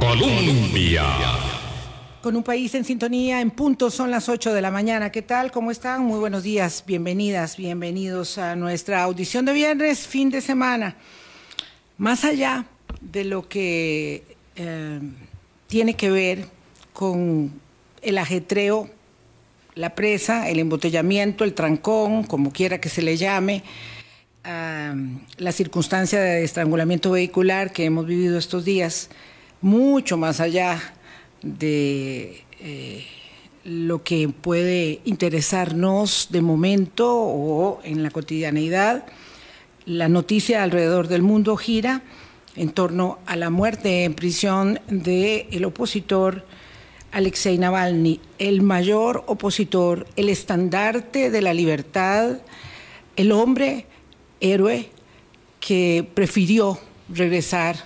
Colombia. Con un país en sintonía, en punto son las 8 de la mañana. ¿Qué tal? ¿Cómo están? Muy buenos días, bienvenidas, bienvenidos a nuestra audición de viernes, fin de semana. Más allá de lo que eh, tiene que ver con el ajetreo, la presa, el embotellamiento, el trancón, como quiera que se le llame, ah, la circunstancia de estrangulamiento vehicular que hemos vivido estos días, mucho más allá de eh, lo que puede interesarnos de momento o en la cotidianeidad. La noticia alrededor del mundo gira en torno a la muerte en prisión del el opositor Alexei Navalny, el mayor opositor, el estandarte de la libertad, el hombre héroe que prefirió regresar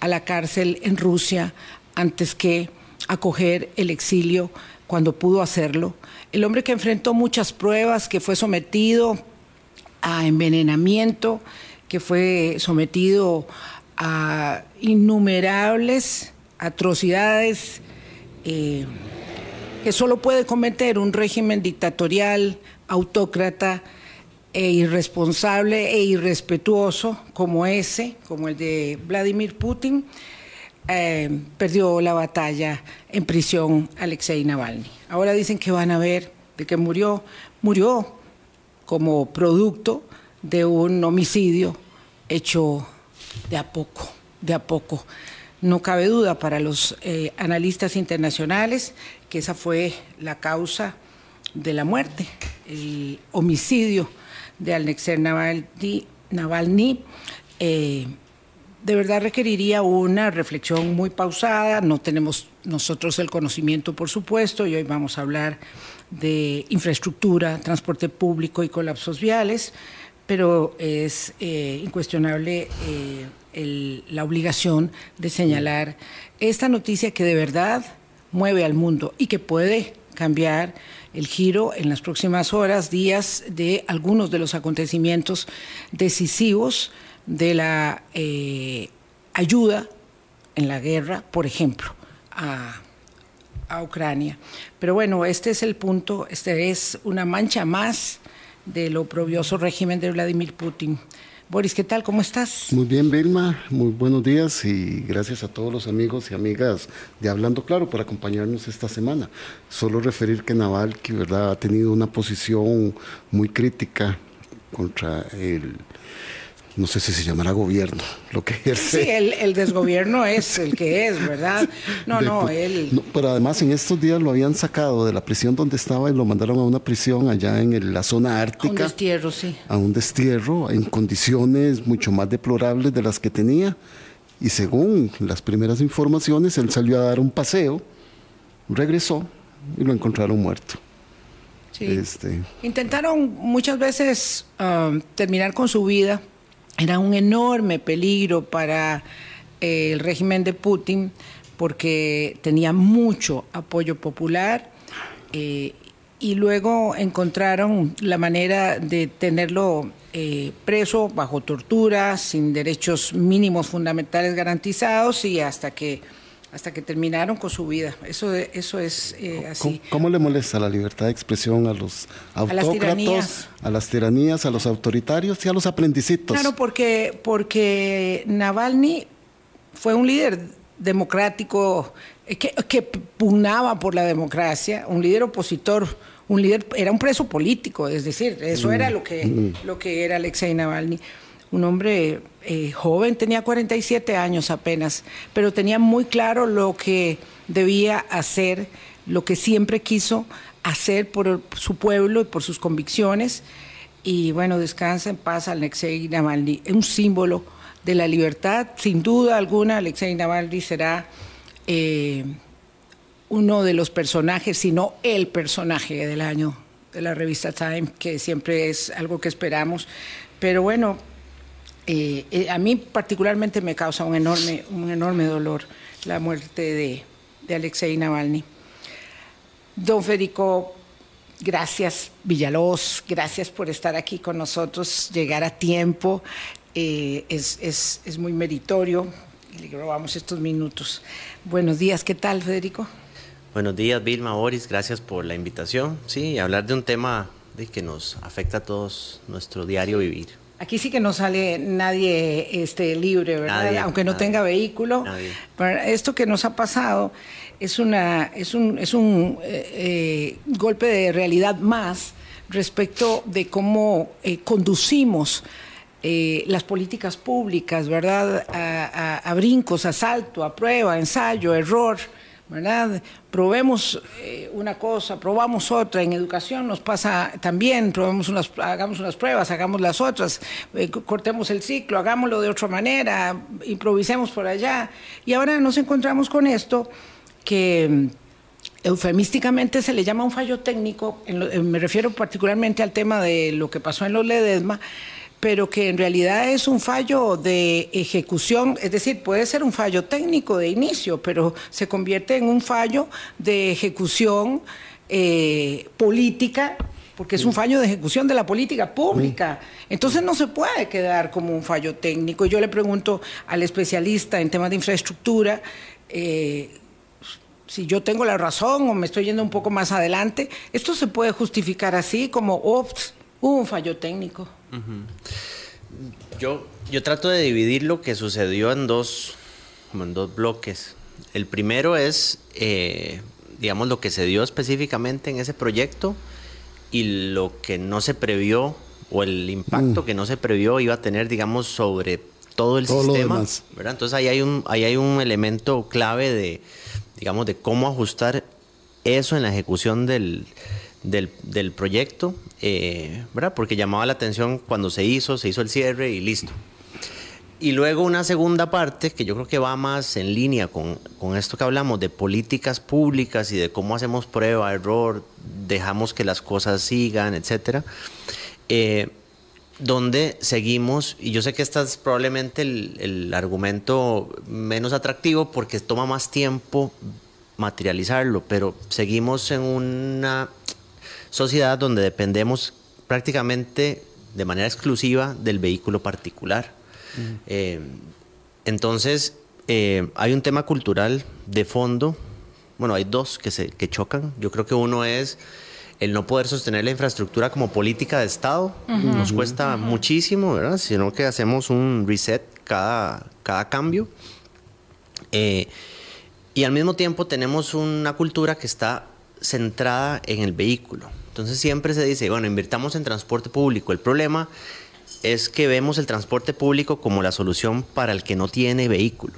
a la cárcel en Rusia antes que acoger el exilio cuando pudo hacerlo. El hombre que enfrentó muchas pruebas, que fue sometido a envenenamiento, que fue sometido a innumerables atrocidades eh, que solo puede cometer un régimen dictatorial, autócrata e irresponsable e irrespetuoso como ese, como el de Vladimir Putin, eh, perdió la batalla en prisión Alexei Navalny. Ahora dicen que van a ver de que murió, murió como producto de un homicidio hecho de a poco, de a poco. No cabe duda para los eh, analistas internacionales que esa fue la causa de la muerte, el homicidio de Alexei Navalny. Navalny eh, de verdad requeriría una reflexión muy pausada. No tenemos nosotros el conocimiento, por supuesto, y hoy vamos a hablar de infraestructura, transporte público y colapsos viales, pero es eh, incuestionable la obligación de señalar esta noticia que de verdad mueve al mundo y que puede cambiar el giro en las próximas horas, días de algunos de los acontecimientos decisivos de la eh, ayuda en la guerra, por ejemplo, a, a Ucrania. Pero bueno, este es el punto, este es una mancha más del oprobioso régimen de Vladimir Putin. Boris, ¿qué tal? ¿Cómo estás? Muy bien, Vilma. Muy buenos días y gracias a todos los amigos y amigas de Hablando Claro por acompañarnos esta semana. Solo referir que Naval, que verdad ha tenido una posición muy crítica contra el no sé si se llamará gobierno, lo que ejerce. Sí, el, desgobierno es el que es, ¿verdad? No, no, él... pero además en estos días lo habían sacado de la prisión donde estaba y lo mandaron a una prisión allá en la zona ártica. A un destierro, sí. A un destierro, en condiciones mucho más deplorables de las que tenía. Y según las primeras informaciones, él salió a dar un paseo, regresó y lo encontraron muerto. Sí. Este... Intentaron muchas veces ah, terminar con su vida era un enorme peligro para eh, el régimen de Putin porque tenía mucho apoyo popular eh, y luego encontraron la manera de tenerlo eh, preso bajo tortura, sin derechos mínimos fundamentales garantizados y hasta que hasta que terminaron con su vida. Eso, eso es eh, así. ¿Cómo, le molesta la libertad de expresión a los autócratas, a las tiranías, a, los autoritarios y a los aprendicitos? Claro, porque, porque Navalny fue un líder democrático eh, que, que pugnaba por la democracia, un líder opositor, un líder, era un preso político, es decir, eso mm, era lo que, mm. lo que era Alexei Navalny un hombre eh, joven, tenía 47 años apenas, pero tenía muy claro lo que debía hacer, lo que siempre quiso hacer por su pueblo y por sus convicciones. Y bueno, descansa en paz Alexei Navalny, un símbolo de la libertad, sin duda alguna Alexei Navalny será eh, uno de los personajes, si no el personaje del año de la revista Time, que siempre es algo que esperamos. Pero bueno, eh, eh, a mí particularmente me causa un enorme, un enorme dolor la muerte de, de Alexei Navalny. Don Federico, gracias Villalobos, gracias por estar aquí con nosotros, llegar a tiempo, eh, es, es, es, muy meritorio le robamos estos minutos. Buenos días, ¿qué tal, Federico? Buenos días, Vilma, Boris, gracias por la invitación. Sí, hablar de un tema de que nos afecta a todos nuestro diario vivir. Aquí sí que no sale nadie este, libre, ¿verdad? Aunque no tenga vehículo. Esto que nos ha pasado es, una, es un, es un eh, eh, golpe de realidad más respecto de cómo eh, conducimos las políticas públicas, ¿verdad? A, brincos, a salto, a prueba, ensayo, error. ¿Verdad? Probemos una cosa, probamos otra. En educación nos pasa también, probemos unas, hagamos unas pruebas, hagamos las otras, cortemos el ciclo, hagámoslo de otra manera, improvisemos por allá. Y ahora nos encontramos con esto que mm, eufemísticamente se le llama un fallo técnico, me refiero particularmente al tema de lo que pasó en los Ledesma, pero que en realidad es un fallo de ejecución, es decir, puede ser un fallo técnico de inicio, pero se convierte en un fallo de ejecución eh, política porque es un fallo de ejecución de la política pública. Entonces no se puede quedar como un fallo técnico. Yo le pregunto al especialista en temas de infraestructura, eh, si yo tengo la razón o me estoy yendo un poco más adelante, esto se puede justificar así como, ops, hubo un fallo técnico. Yo, yo trato de dividir lo que sucedió en dos, en dos bloques. El primero es, eh, digamos, lo que se dio específicamente en ese proyecto y lo que no se previó o el impacto mm. que no se previó iba a tener, digamos, sobre todo el sistema. Entonces ahí hay, un, ahí hay un elemento clave de digamos, de cómo ajustar eso en la ejecución del, del, proyecto, eh, ¿verdad? Porque llamaba la atención cuando se hizo, se hizo el cierre y listo. Y luego una segunda parte que yo creo que va más en línea con, con, esto que hablamos de políticas públicas y de cómo hacemos prueba, error, dejamos que las cosas sigan, etcétera. Eh, donde seguimos, y yo sé que este es probablemente el, argumento menos atractivo porque toma más tiempo materializarlo, pero seguimos en una sociedad donde dependemos prácticamente de manera exclusiva del vehículo particular. Eh, entonces, eh, hay un tema cultural de fondo, bueno, hay dos que, se, que chocan. Yo creo que uno es el no poder sostener la infraestructura como política de Estado nos cuesta muchísimo, ¿verdad? Sino que hacemos un reset cada, cada cambio. Eh, y al mismo tiempo tenemos una cultura que está centrada en el vehículo. Entonces siempre se dice, bueno, invirtamos en transporte público. El problema es que vemos el transporte público como la solución para el que no tiene vehículo.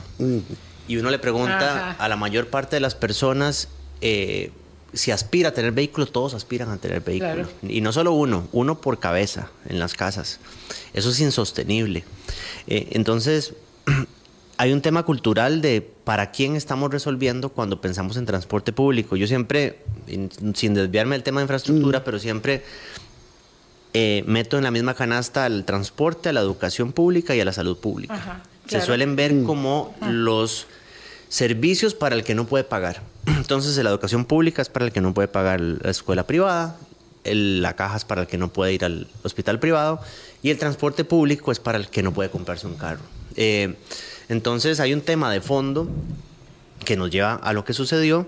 Y uno le pregunta a la mayor parte de las personas, eh, si aspira a tener vehículo, todos aspiran a tener vehículo. Y no solo uno, uno por cabeza en las casas. Eso es insostenible. Eh, entonces, hay un tema cultural de para quién estamos resolviendo cuando pensamos en transporte público. Yo siempre, sin desviarme del tema de infraestructura, mm. pero siempre eh, meto en la misma canasta al transporte, a la educación pública y a la salud pública. Se suelen ver mm. como ah. los servicios para el que no puede pagar. Entonces, la educación pública es para el que no puede pagar la escuela privada, la caja es para el que no puede ir al hospital privado y el transporte público es para el que no puede comprarse un carro. Eh, entonces, hay un tema de fondo que nos lleva a lo que sucedió,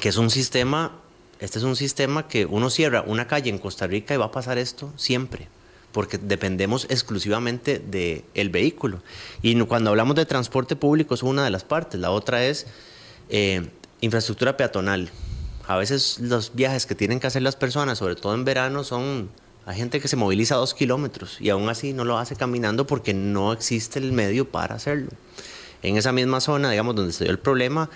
que es un sistema, este es un sistema que uno cierra una calle en Costa Rica y va a pasar esto siempre porque dependemos exclusivamente del vehículo. Y cuando hablamos de transporte público es una de las partes, la otra es eh, infraestructura peatonal. A veces los viajes que tienen que hacer las personas, sobre todo en verano, son... Hay gente que se moviliza dos kilómetros y aún así no lo hace caminando porque no existe el medio para hacerlo. En esa misma zona, digamos, donde se dio el problema,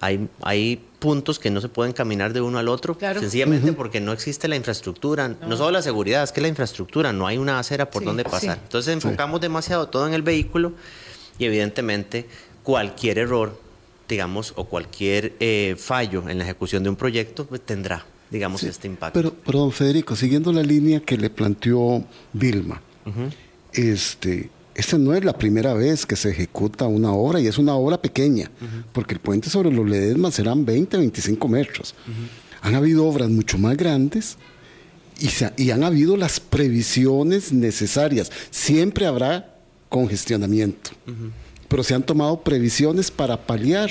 hay, hay puntos que no se pueden caminar de uno al otro, sencillamente porque no existe la infraestructura, no. solo la seguridad, es que la infraestructura, no hay una acera por donde pasar. Entonces enfocamos demasiado todo en el vehículo y evidentemente cualquier error, digamos, o cualquier eh, fallo en la ejecución de un proyecto pues, tendrá, digamos, este impacto. Pero, perdón, Federico, siguiendo la línea que le planteó Vilma, este esta no es la primera vez que se ejecuta una obra y es una obra pequeña, porque el puente sobre los Ledesma serán 20, 25 metros. Han habido obras mucho más grandes y, han habido las previsiones necesarias. Siempre habrá congestionamiento. Pero se han tomado previsiones para paliar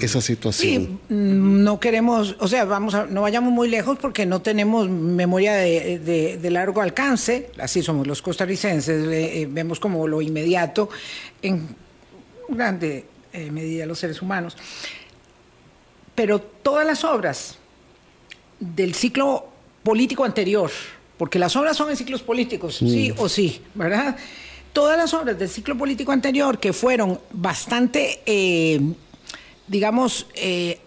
esa situación. Sí, mm, no queremos, o sea, vamos a, no vayamos muy lejos porque no tenemos memoria de, largo alcance, así somos los costarricenses, eh, vemos como lo inmediato en grande eh, medida los seres humanos. Pero todas las obras del ciclo político anterior, porque las obras son en ciclos políticos, sí mm. o sí, ¿verdad? Todas las obras del ciclo político anterior que fueron bastante, eh, digamos, eh,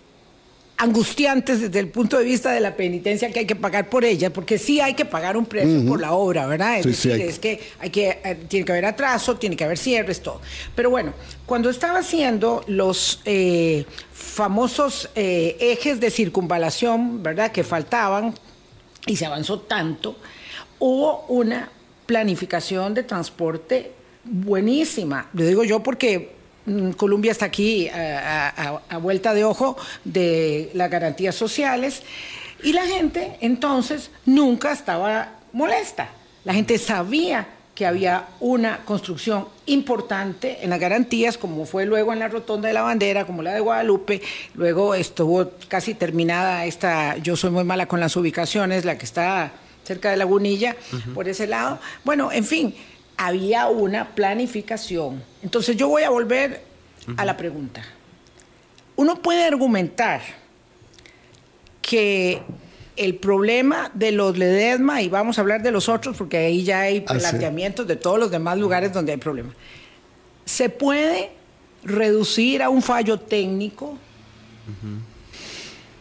angustiantes desde el punto de vista de la penitencia que hay que pagar por ella, porque sí hay que pagar un precio por la obra, ¿verdad? Es decir, es que hay que eh, tiene que haber atraso, tiene que haber cierres, todo. Pero bueno, cuando estaba haciendo los eh, famosos eh, ejes de circunvalación, ¿verdad? Que faltaban y se avanzó tanto, hubo una planificación de transporte buenísima. Lo digo yo porque Mm, Colombia está aquí a, vuelta de ojo de las garantías sociales y la gente entonces nunca estaba molesta. La gente sabía que había una construcción importante en las garantías, como fue luego en la Rotonda de la Bandera, como la de Guadalupe, luego estuvo casi terminada esta, yo soy muy mala con las ubicaciones, la que está cerca de Lagunilla, por ese lado. Bueno, en fin, había una planificación. Entonces yo voy a volver a la pregunta. Uno puede argumentar que el problema de los Ledesma, y vamos a hablar de los otros porque ahí ya hay ah, planteamientos de todos los demás lugares donde hay problemas, se puede reducir a un fallo técnico.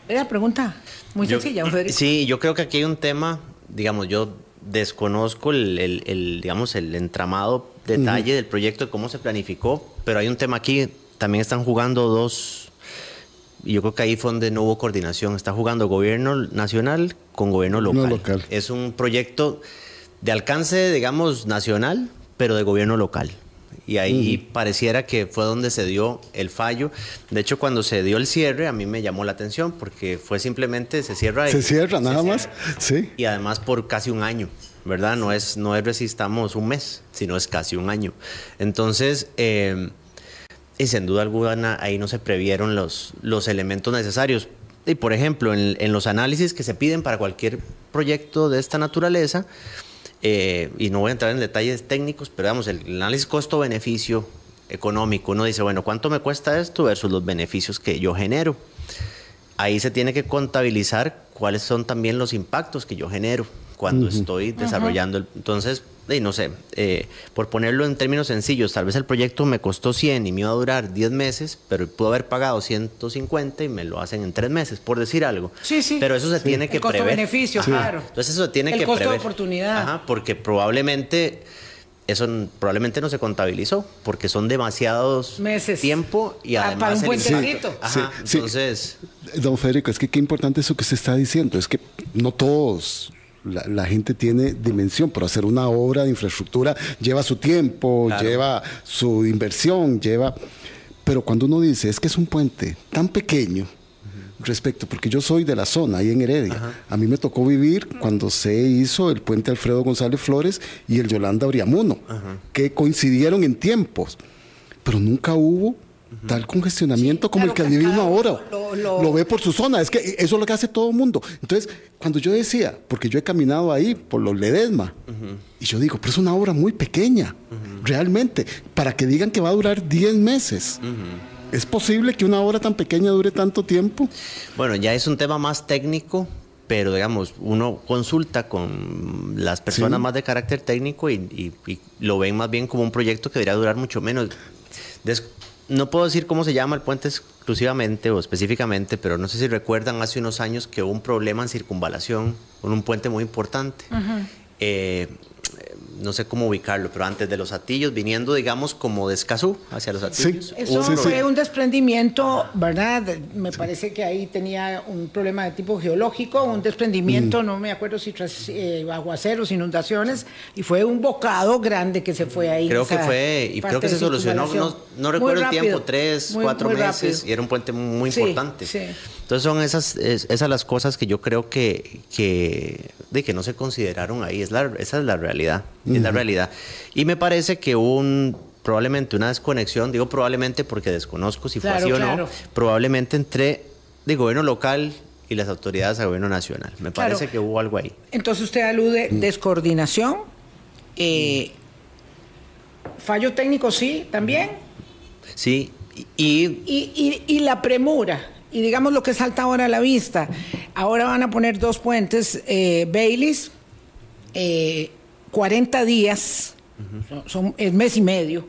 Es la pregunta muy sencilla, Sí, yo creo que aquí hay un tema, digamos, yo desconozco el, digamos, el entramado detalle del proyecto, cómo se planificó, pero hay un tema aquí, también están jugando dos, y yo creo que ahí fue donde no hubo coordinación, está jugando gobierno nacional con gobierno local. Es un proyecto de alcance, digamos, nacional, pero de gobierno local. Y ahí pareciera que fue donde se dio el fallo. De hecho, cuando se dio el cierre, a mí me llamó la atención porque fue simplemente se cierra. Se cierra, nada más. Sí. Y además por casi un año. ¿verdad? No es, no es resistamos un mes, sino es casi un año. Entonces, eh, y sin duda alguna ahí no se previeron los, los elementos necesarios. Y por ejemplo, en, los análisis que se piden para cualquier proyecto de esta naturaleza, eh, y no voy a entrar en detalles técnicos, pero vamos, el análisis costo-beneficio económico, uno dice, bueno, ¿cuánto me cuesta esto versus los beneficios que yo genero? Ahí se tiene que contabilizar cuáles son también los impactos que yo genero cuando estoy desarrollando. El, entonces, no sé, eh, por ponerlo en términos sencillos, tal vez el proyecto me costó 100 y me iba a durar 10 meses, pero pudo haber pagado 150 y me lo hacen en 3 meses, por decir algo. Sí, sí. Pero eso se tiene que el costo beneficio, claro. Entonces eso se tiene el que costo de oportunidad. Ajá, porque probablemente eso probablemente no se contabilizó porque son demasiados meses tiempo y además para un puentecito. Ajá, entonces don Federico es que qué importante eso que se está diciendo es que no todos la, gente tiene dimensión, pero hacer una obra de infraestructura lleva su tiempo, lleva su inversión, lleva... Pero cuando uno dice, es que es un puente tan pequeño, respecto, porque yo soy de la zona, ahí en Heredia. A mí me tocó vivir cuando se hizo el puente Alfredo González Flores y el Yolanda Oriamuno, que coincidieron en tiempos, pero nunca hubo tal congestionamiento como el que vivimos ahora. Lo, ve por su zona, es que eso es lo que hace todo el mundo. Entonces, cuando yo decía, porque yo he caminado ahí por los Ledesma, y yo digo, pero es una obra muy pequeña, realmente, para que digan que va a durar 10 meses. ¿Es posible que una obra tan pequeña dure tanto tiempo? Bueno, ya es un tema más técnico, pero digamos, uno consulta con las personas más de carácter técnico y, lo ven más bien como un proyecto que debería durar mucho menos no puedo decir cómo se llama el puente exclusivamente o específicamente, pero no sé si recuerdan hace unos años que hubo un problema en circunvalación con un puente muy importante no sé cómo ubicarlo, pero antes de los atillos, viniendo, digamos, como de Escazú hacia los atillos. Sí. Eso fue un desprendimiento, ¿verdad? Me parece que ahí tenía un problema de tipo geológico, un desprendimiento, mm. no me acuerdo si tras eh, aguaceros, inundaciones, y fue un bocado grande que se fue ahí. Creo que fue, y creo que se solucionó, no, recuerdo el tiempo, tres, cuatro meses, y era un puente muy importante. Sí. Entonces son esas, esas las cosas que yo creo que, que, de que no se consideraron ahí. Es la, esa es la realidad. Es la realidad. Y me parece que un probablemente una desconexión, digo probablemente porque desconozco si fue Claro, así o claro. no, probablemente entre el gobierno local y las autoridades del gobierno nacional. Me Claro. parece que hubo algo ahí. Entonces usted alude descoordinación, eh, fallo técnico sí, también, Sí, y, y, y- y la premura. Y digamos lo que salta ahora a la vista. Ahora van a poner dos puentes, eh, Baileys, eh, 40 días, son, son- es mes y medio,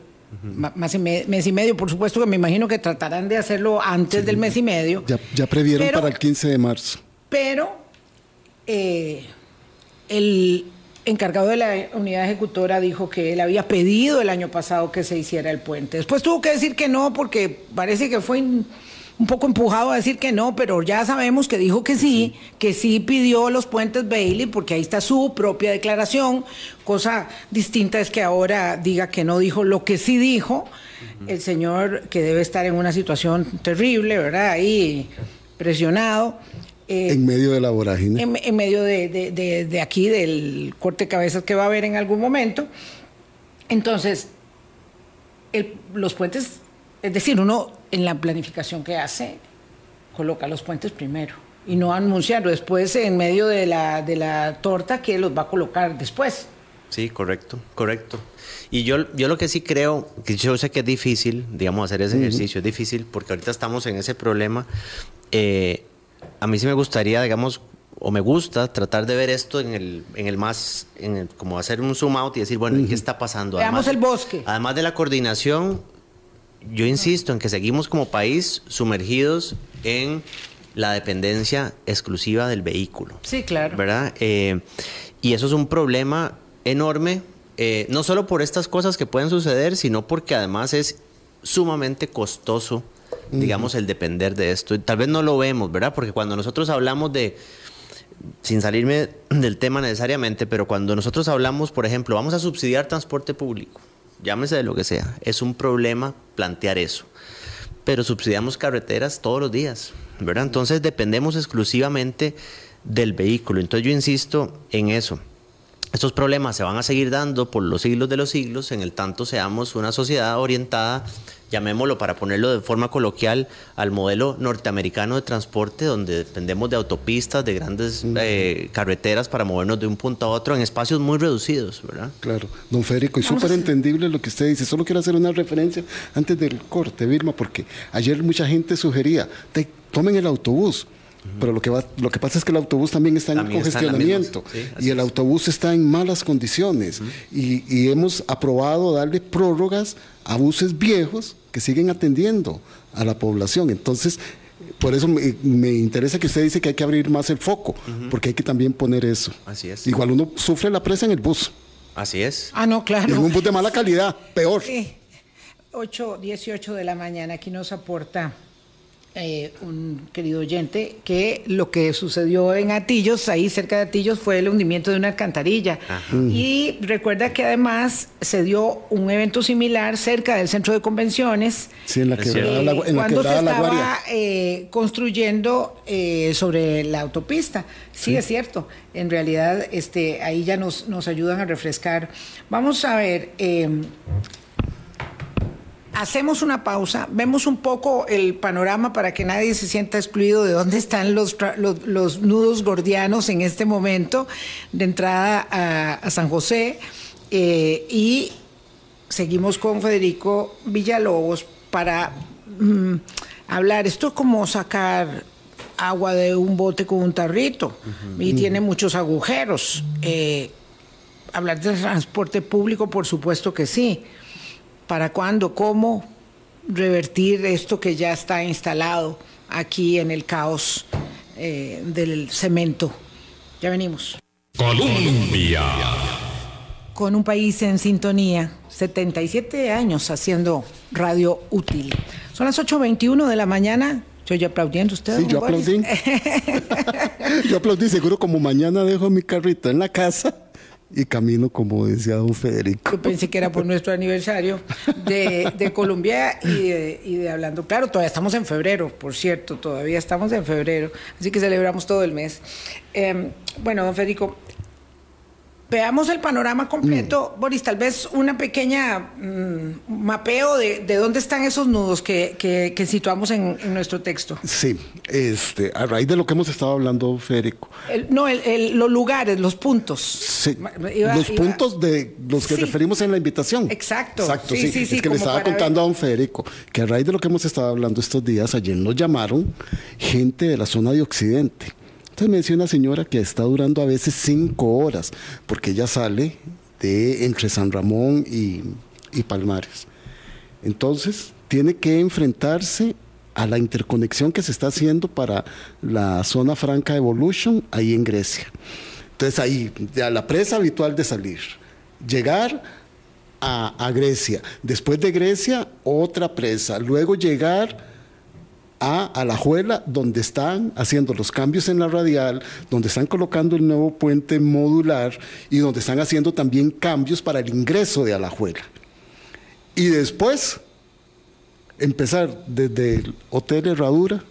más y me- mes y medio, por supuesto que me imagino que tratarán de hacerlo antes del mes y medio. Ya, ya previeron Pero- para el 15 de marzo. Pero eh, el encargado de la unidad ejecutora dijo que él había pedido el año pasado que se hiciera el puente. Después tuvo que decir que no porque parece que fue in- un poco empujado a decir que no, pero ya sabemos que dijo que sí, que sí pidió los puentes Bailey porque ahí está su propia declaración. Cosa distinta es que ahora diga que no dijo lo que sí dijo. El señor que debe estar en una situación terrible, ¿verdad? Ahí presionado. Eh, en medio de la vorágine. en, en medio de, de- de- de aquí, del corte de cabezas que va a haber en algún momento. Entonces, el- los puentes, es decir, uno en la planificación que hace, coloca los puentes primero y no anunciarlo después en medio de la, de la torta que los va a colocar después. Sí, correcto, correcto. Y yo, yo lo que sí creo, que yo sé que es difícil, digamos, hacer ese ejercicio, es difícil porque ahorita estamos en ese problema. Eh, a mí sí me gustaría, digamos, o me gusta tratar de ver esto en el, en el más, en el- como hacer un zoom out y decir, bueno, ¿y ¿qué está pasando? Veamos el bosque. Además de la coordinación, yo insisto en que seguimos como país sumergidos en la dependencia exclusiva del vehículo. Sí, claro. ¿verdad? Eh, y eso es un problema enorme, eh, no solo por estas cosas que pueden suceder, sino porque además es sumamente costoso, digamos, el depender de esto. Y tal vez no lo vemos, ¿verdad? Porque cuando nosotros hablamos de, sin salirme del tema necesariamente, pero cuando nosotros hablamos, por ejemplo, vamos a subsidiar transporte público, llámese de lo que sea, es un problema plantear eso. Pero subsidiamos carreteras todos los días, ¿verdad? Entonces dependemos exclusivamente del vehículo. Entonces yo insisto en eso. Estos problemas se van a seguir dando por los siglos de los siglos, en el tanto seamos una sociedad orientada, llamémoslo para ponerlo de forma coloquial, al modelo norteamericano de transporte, donde dependemos de autopistas, de grandes eh, carreteras para movernos de un punto a otro en espacios muy reducidos, ¿verdad? Claro, don Federico, y súper entendible lo que usted dice. Solo quiero hacer una referencia antes del corte, Vilma, porque ayer mucha gente sugería, "Te- tomen el autobús. Pero lo que, va, lo que pasa es que el autobús también está en También está en la congestionamiento misma, sí, así y el autobús está en malas condiciones. y, y hemos aprobado darle prórrogas a buses viejos que siguen atendiendo a la población. Entonces, por eso me, me interesa que usted dice que hay que abrir más el foco, porque hay que también poner eso. Así es. Igual uno sufre la presa en el bus. Así es. Ah, no, Y claro. en un bus de mala calidad, peor. Sí. 8, 18 de la mañana, aquí nos aporta eh, un querido oyente que lo que sucedió en Atillos, ahí cerca de Atillos, fue el hundimiento de una alcantarilla. Y recuerda que además se dio un evento similar cerca del centro de convenciones. Sí, en la quebrada, eh, la, en la cuando se quebrada estaba eh, construyendo eh, sobre la autopista. Sí, es cierto. En realidad, este, ahí ya nos, nos ayudan a refrescar. Vamos a ver. Hacemos una pausa, vemos un poco el panorama para que nadie se sienta excluido de dónde están los, los, los nudos gordianos en este momento de entrada a, a San José eh, y seguimos con Federico Villalobos para mm, hablar. Esto es como sacar agua de un bote con un tarrito y tiene muchos agujeros. Eh, hablar de transporte público, por supuesto que sí. ¿Para cuándo? ¿Cómo revertir esto que ya está instalado aquí en el caos eh, del cemento? Ya venimos. Colombia. Con un país en sintonía, 77 años haciendo radio útil. Son las 8.21 de la mañana. Yo ya aplaudiendo usted. Sí, yo aplaudí. yo aplaudí, seguro como mañana dejo mi carrito en la casa y camino como decía don Federico. Yo pensé que era por nuestro aniversario de, Colombia y de, y de Hablando Claro. Todavía estamos en febrero, por cierto, todavía estamos en febrero, así que celebramos todo el mes. Eh, bueno, don Federico, veamos el panorama completo, Boris, tal vez una pequeña mm, mapeo de, de, dónde están esos nudos que, que, que situamos en, en, nuestro texto. Sí, este, a raíz de lo que hemos estado hablando, Federico. El, no, el, los lugares, los puntos. Sí, iba, los iba, puntos de los que sí. referimos en la invitación. Exacto. Exacto, sí. sí, sí es que le estaba contando ver. a don Federico que a raíz de lo que hemos estado hablando estos días, ayer nos llamaron gente de la zona de Occidente entonces me decía una señora que está durando a veces cinco horas, porque ella sale de entre San Ramón y, y Palmares. Entonces tiene que enfrentarse a la interconexión que se está haciendo para la zona franca Evolution ahí en Grecia. Entonces ahí, a la presa habitual de salir, llegar a, a Grecia, después de Grecia otra presa, luego llegar a Alajuela, donde están haciendo los cambios en la radial, donde están colocando el nuevo puente modular y donde están haciendo también cambios para el ingreso de Alajuela. Y después empezar desde el Hotel Herradura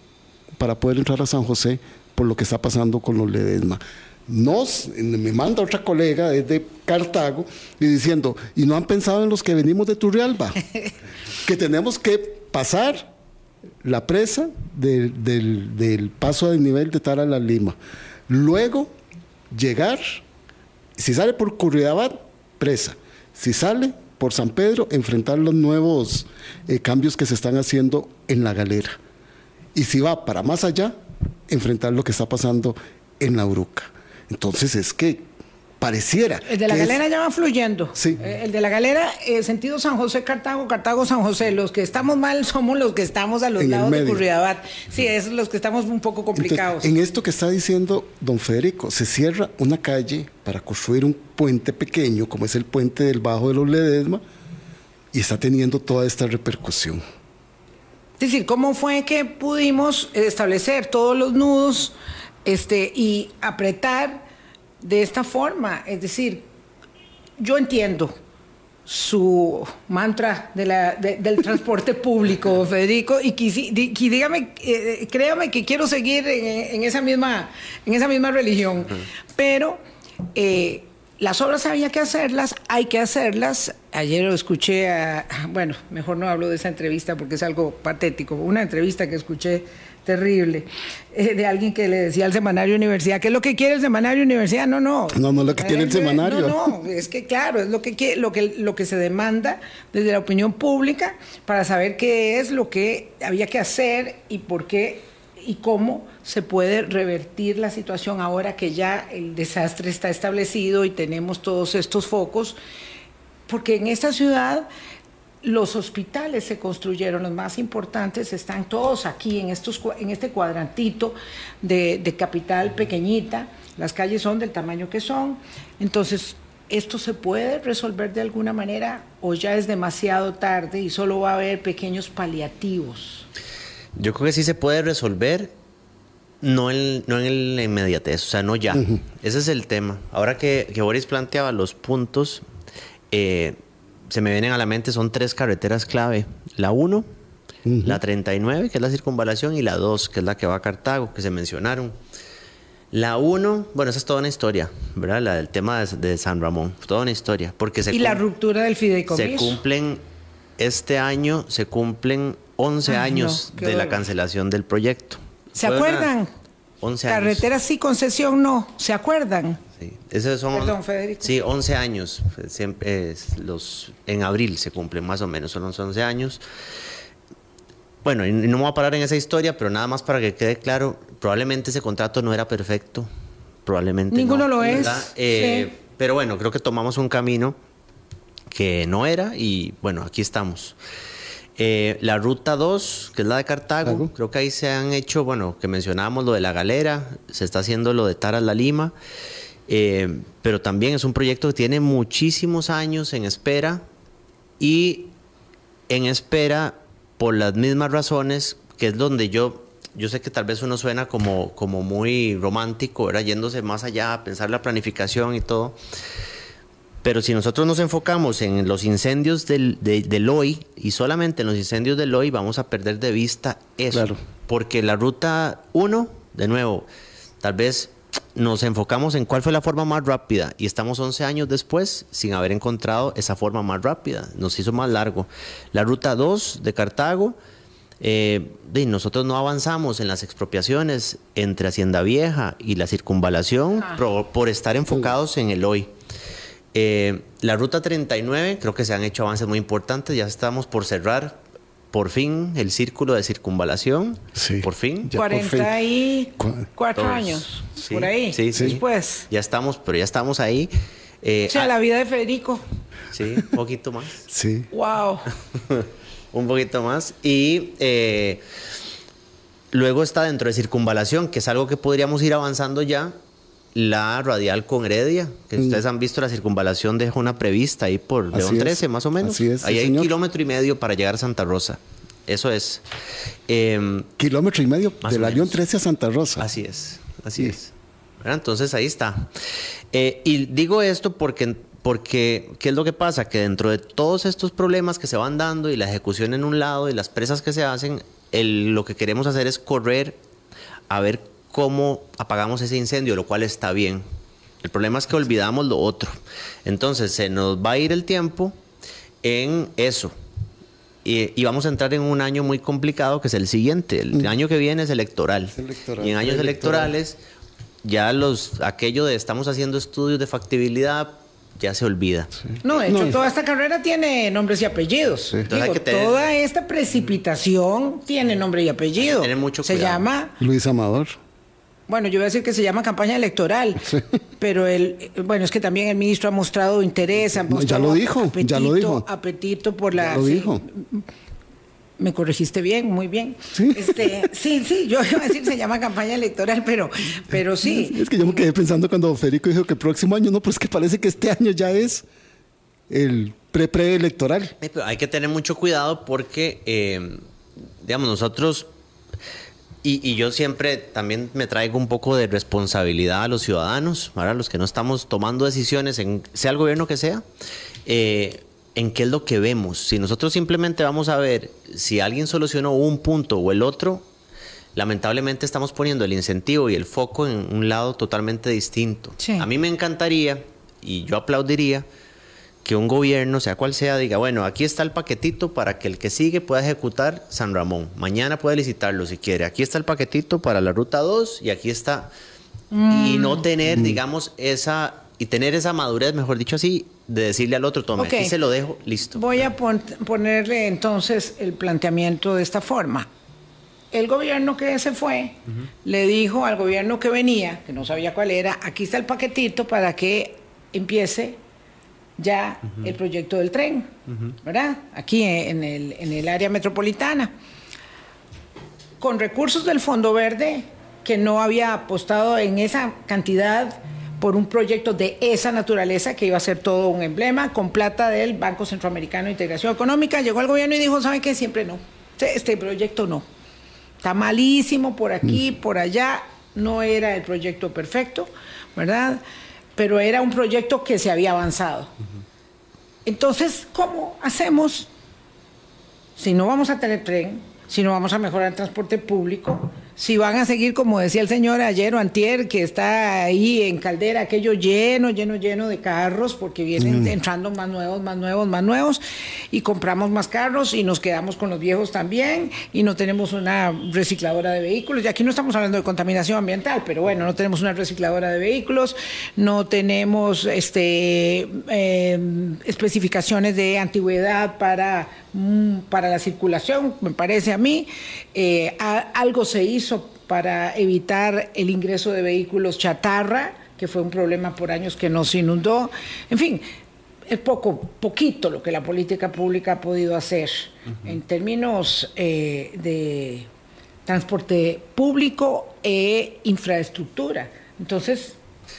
para poder entrar a San José por lo que está pasando con los Ledesma. Nos, me manda otra colega desde Cartago y diciendo, y no han pensado en los que venimos de Turrialba, que tenemos que pasar la presa de, del, del, paso del nivel de Tara la Lima. Luego, llegar, si sale por Curridabat, presa. Si sale por San Pedro, enfrentar los nuevos eh, cambios que se están haciendo en la galera. Y si va para más allá, enfrentar lo que está pasando en la Uruca. Entonces es que pareciera. El de la galera es... ya va fluyendo. Sí. El de la galera, eh, sentido San José, Cartago, Cartago, San José. Los que estamos mal somos los que estamos a los en lados de Curridabat. Sí, es los que estamos un poco complicados. Entonces, en esto que está diciendo don Federico, se cierra una calle para construir un puente pequeño, como es el puente del Bajo de los Ledesma, y está teniendo toda esta repercusión. Es decir, ¿cómo fue que pudimos establecer todos los nudos este, y apretar de esta forma. Es decir, yo entiendo su mantra de la, de, del transporte público, Federico, y, y dígame, eh, créame que quiero seguir en, en, esa, misma, en esa misma religión, uh -huh. pero eh, las obras había que hacerlas, hay que hacerlas. Ayer lo escuché, a, bueno, mejor no hablo de esa entrevista porque es algo patético, una entrevista que escuché terrible eh, de alguien que le decía al semanario universidad qué es lo que quiere el semanario universidad no no. No no lo que quiere el semanario. no no es que claro es lo que lo que lo que se demanda desde la opinión pública para saber qué es lo que había que hacer y por qué y cómo se puede revertir la situación ahora que ya el desastre está establecido y tenemos todos estos focos porque en esta ciudad los hospitales se construyeron, los más importantes están todos aquí en, estos, en este cuadrantito de, de, capital pequeñita, las calles son del tamaño que son, entonces esto se puede resolver de alguna manera o ya es demasiado tarde y solo va a haber pequeños paliativos. Yo creo que sí se puede resolver, no en, no en la inmediatez, o sea, no ya. Uh -huh. Ese es el tema. Ahora que, que Boris planteaba los puntos, eh, se me vienen a la mente son tres carreteras clave. La 1, uh -huh. la 39, que es la circunvalación, y la 2, que es la que va a Cartago, que se mencionaron. La 1, bueno, esa es toda una historia, ¿verdad? La del tema de, de San Ramón, toda una historia. Porque se y la ruptura del fideicomiso. Se cumplen, este año se cumplen 11 Ay, años no, de dolor. la cancelación del proyecto. ¿Se Fue acuerdan? Una, 11 años. Carretera sí, concesión no. ¿Se acuerdan? Sí. Esos son, Perdón, Federico. Sí, 11 años. Siempre es los, en abril se cumplen más o menos, son los 11 años. Bueno, y no me voy a parar en esa historia, pero nada más para que quede claro, probablemente ese contrato no era perfecto. Probablemente Ninguno no, lo es. Eh, sí. Pero bueno, creo que tomamos un camino que no era y bueno, aquí estamos. Eh, la ruta 2, que es la de Cartago, Cartago, creo que ahí se han hecho, bueno, que mencionábamos lo de la galera, se está haciendo lo de Taras La Lima, eh, pero también es un proyecto que tiene muchísimos años en espera y en espera por las mismas razones, que es donde yo, yo sé que tal vez uno suena como, como muy romántico, era yéndose más allá, a pensar la planificación y todo. Pero si nosotros nos enfocamos en los incendios del, de, del, hoy y solamente en los incendios del hoy, vamos a perder de vista eso. Claro. Porque la ruta 1, de nuevo, tal vez nos enfocamos en cuál fue la forma más rápida y estamos 11 años después sin haber encontrado esa forma más rápida. Nos hizo más largo. La ruta 2 de Cartago, eh, nosotros no avanzamos en las expropiaciones entre Hacienda Vieja y la circunvalación Ah. por, por estar enfocados en el hoy. Eh, la ruta 39, creo que se han hecho avances muy importantes, ya estamos por cerrar por fin el círculo de circunvalación, Sí. por fin. Ya por fin. 44 Todos. años, Sí, por ahí. sí, sí. Después. Ya estamos, pero ya estamos ahí. Eh, O sea, ah, la vida de Federico. Sí, un poquito más. Sí. Wow. un poquito más. Y eh, luego está dentro de circunvalación, que es algo que podríamos ir avanzando ya. La radial con Heredia, que ustedes han visto la circunvalación de una prevista ahí por. Así León es. 13, más o menos. Así es, ahí sí, hay señor. kilómetro y medio para llegar a Santa Rosa. Eso es. Em, Kilómetro y medio de la. León 13 a Santa Rosa. Así es, así Sí. es. ¿Verdad? Entonces ahí está. Eh, y digo esto porque, porque, ¿qué es lo que pasa? Que dentro de todos estos problemas que se van dando y la ejecución en un lado y las presas que se hacen, el- lo que queremos hacer es correr a ver cómo apagamos ese incendio, lo cual está bien. El problema es que olvidamos lo otro. Entonces se nos va a ir el tiempo en eso. Y, y vamos a entrar en un año muy complicado que es el siguiente. El año que viene es electoral. Es electoral. Y en años Electoral. electorales ya los aquello de estamos haciendo estudios de factibilidad ya se olvida. No, de hecho, No, toda esta carrera tiene nombres y apellidos. Sí. Entonces hay Digo, que tener- Toda esta precipitación tiene nombre y apellido. tener mucho Se cuidado. llama, Luis Amador. Bueno, yo voy a decir que se llama campaña electoral, pero el, bueno, es que también el ministro ha mostrado interés, ha No, ya mostrado lo dijo, ya lo dijo. apetito por la... Ya lo sí. dijo. Me corregiste bien, muy bien. Sí. Este, sí, sí, yo iba a decir se llama campaña electoral, pero, pero sí. Es que yo me quedé pensando cuando Federico dijo que el próximo año, no, pero es que parece que este año ya es el pre-preelectoral. Pero Hay que tener mucho cuidado porque, eh, digamos, nosotros, y, y yo siempre también me traigo un poco de responsabilidad a los ciudadanos, a los que no estamos tomando decisiones, en, sea el gobierno que sea, eh, en qué es lo que vemos. Si nosotros simplemente vamos a ver si alguien solucionó un punto o el otro, lamentablemente estamos poniendo el incentivo y el foco en un lado totalmente distinto. Sí. A mí me encantaría, y yo aplaudiría, que un gobierno, sea cual sea, diga, bueno, aquí está el paquetito para que el que sigue pueda ejecutar San Ramón. Mañana puede licitarlo si quiere. Aquí está el paquetito para la ruta 2 y aquí está. Y no tener, digamos, esa, y tener esa madurez, mejor dicho así, de decirle al otro, tome, Ok. aquí se lo dejo, listo. Voy a pon- ponerle entonces el planteamiento de esta forma. El gobierno que se fue le dijo al gobierno que venía, que no sabía cuál era, aquí está el paquetito para que empiece ya el proyecto del tren, ¿verdad? Aquí en el, en el área metropolitana. Con recursos del Fondo Verde, que no había apostado en esa cantidad por un proyecto de esa naturaleza que iba a ser todo un emblema, con plata del Banco Centroamericano de Integración Económica, llegó al gobierno y dijo, ¿saben qué? Siempre no. Este- Este proyecto no. Está malísimo por aquí, por allá. No era el proyecto perfecto, ¿verdad? Pero era un proyecto que se había avanzado. Entonces, ¿cómo hacemos si no vamos a tener tren, si no vamos a mejorar el transporte público, si van a seguir, como decía el señor ayer o antier, que está ahí en Caldera, aquello lleno, lleno, lleno de carros, porque vienen entrando más nuevos, más nuevos, más nuevos, y compramos más carros y nos quedamos con los viejos también, y no tenemos una recicladora de vehículos, y aquí no estamos hablando de contaminación ambiental, pero bueno, no tenemos una recicladora de vehículos, no tenemos este eh, especificaciones de antigüedad para, mm, para la circulación, me parece a mí. Eh, a- algo se hizo para evitar el ingreso de vehículos chatarra, que fue un problema por años que nos inundó. En fin, es poco, poquito lo que la política pública ha podido hacer en términos eh, de transporte público e infraestructura. Entonces,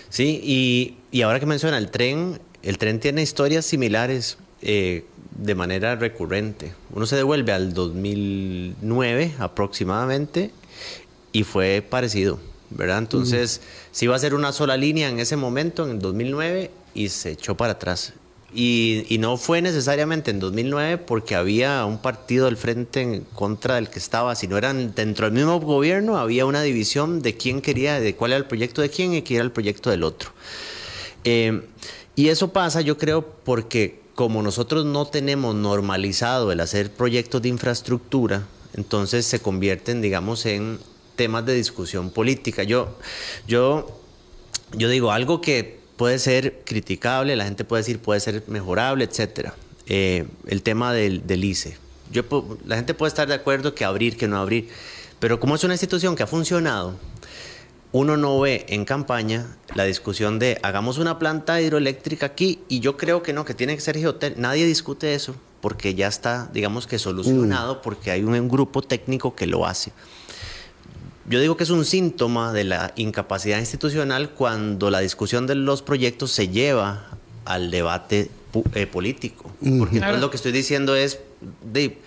Sí, y, y ahora que menciona el tren, el tren tiene historias similares eh, de manera recurrente. Uno se devuelve al 2009 aproximadamente y fue parecido, ¿verdad? Entonces, sí iba a ser una sola línea en ese momento, en el 2009, y se echó para atrás. Y, no fue necesariamente en 2009 porque había un partido del frente en contra del que estaba, sino eran dentro del mismo gobierno había una división de quién quería, de cuál era el proyecto de quién y quién era el proyecto del otro. Eh, y eso pasa, yo creo, porque como nosotros no tenemos normalizado el hacer proyectos de infraestructura, entonces se convierten, digamos, en temas de discusión política. Yo, yo, yo digo algo que puede ser criticable, la gente puede decir puede ser mejorable, etcétera. Eh, el tema del, ICE. Yo, la gente puede estar de acuerdo que abrir, que no abrir, pero como es una institución que ha funcionado, uno no ve en campaña la discusión de hagamos una planta hidroeléctrica aquí y yo creo que no, que tiene que ser geotérmica. Nadie discute eso porque ya está, digamos que solucionado, mm. porque hay un, grupo técnico que lo hace. Yo digo que es un síntoma de la incapacidad institucional cuando la discusión de los proyectos se lleva al debate eh, político. Porque lo que estoy diciendo es, de,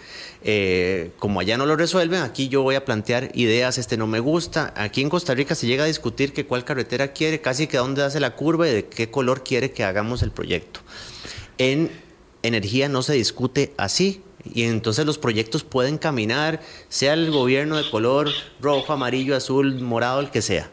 eh, como allá no lo resuelven, aquí yo voy a plantear ideas, este no me gusta. Aquí en Costa Rica se llega a discutir que cuál carretera quiere, casi que dónde hace la curva y de qué color quiere que hagamos el proyecto. En energía no se discute así. Y entonces los proyectos pueden caminar, sea el gobierno de color rojo, amarillo, azul, morado, el que sea.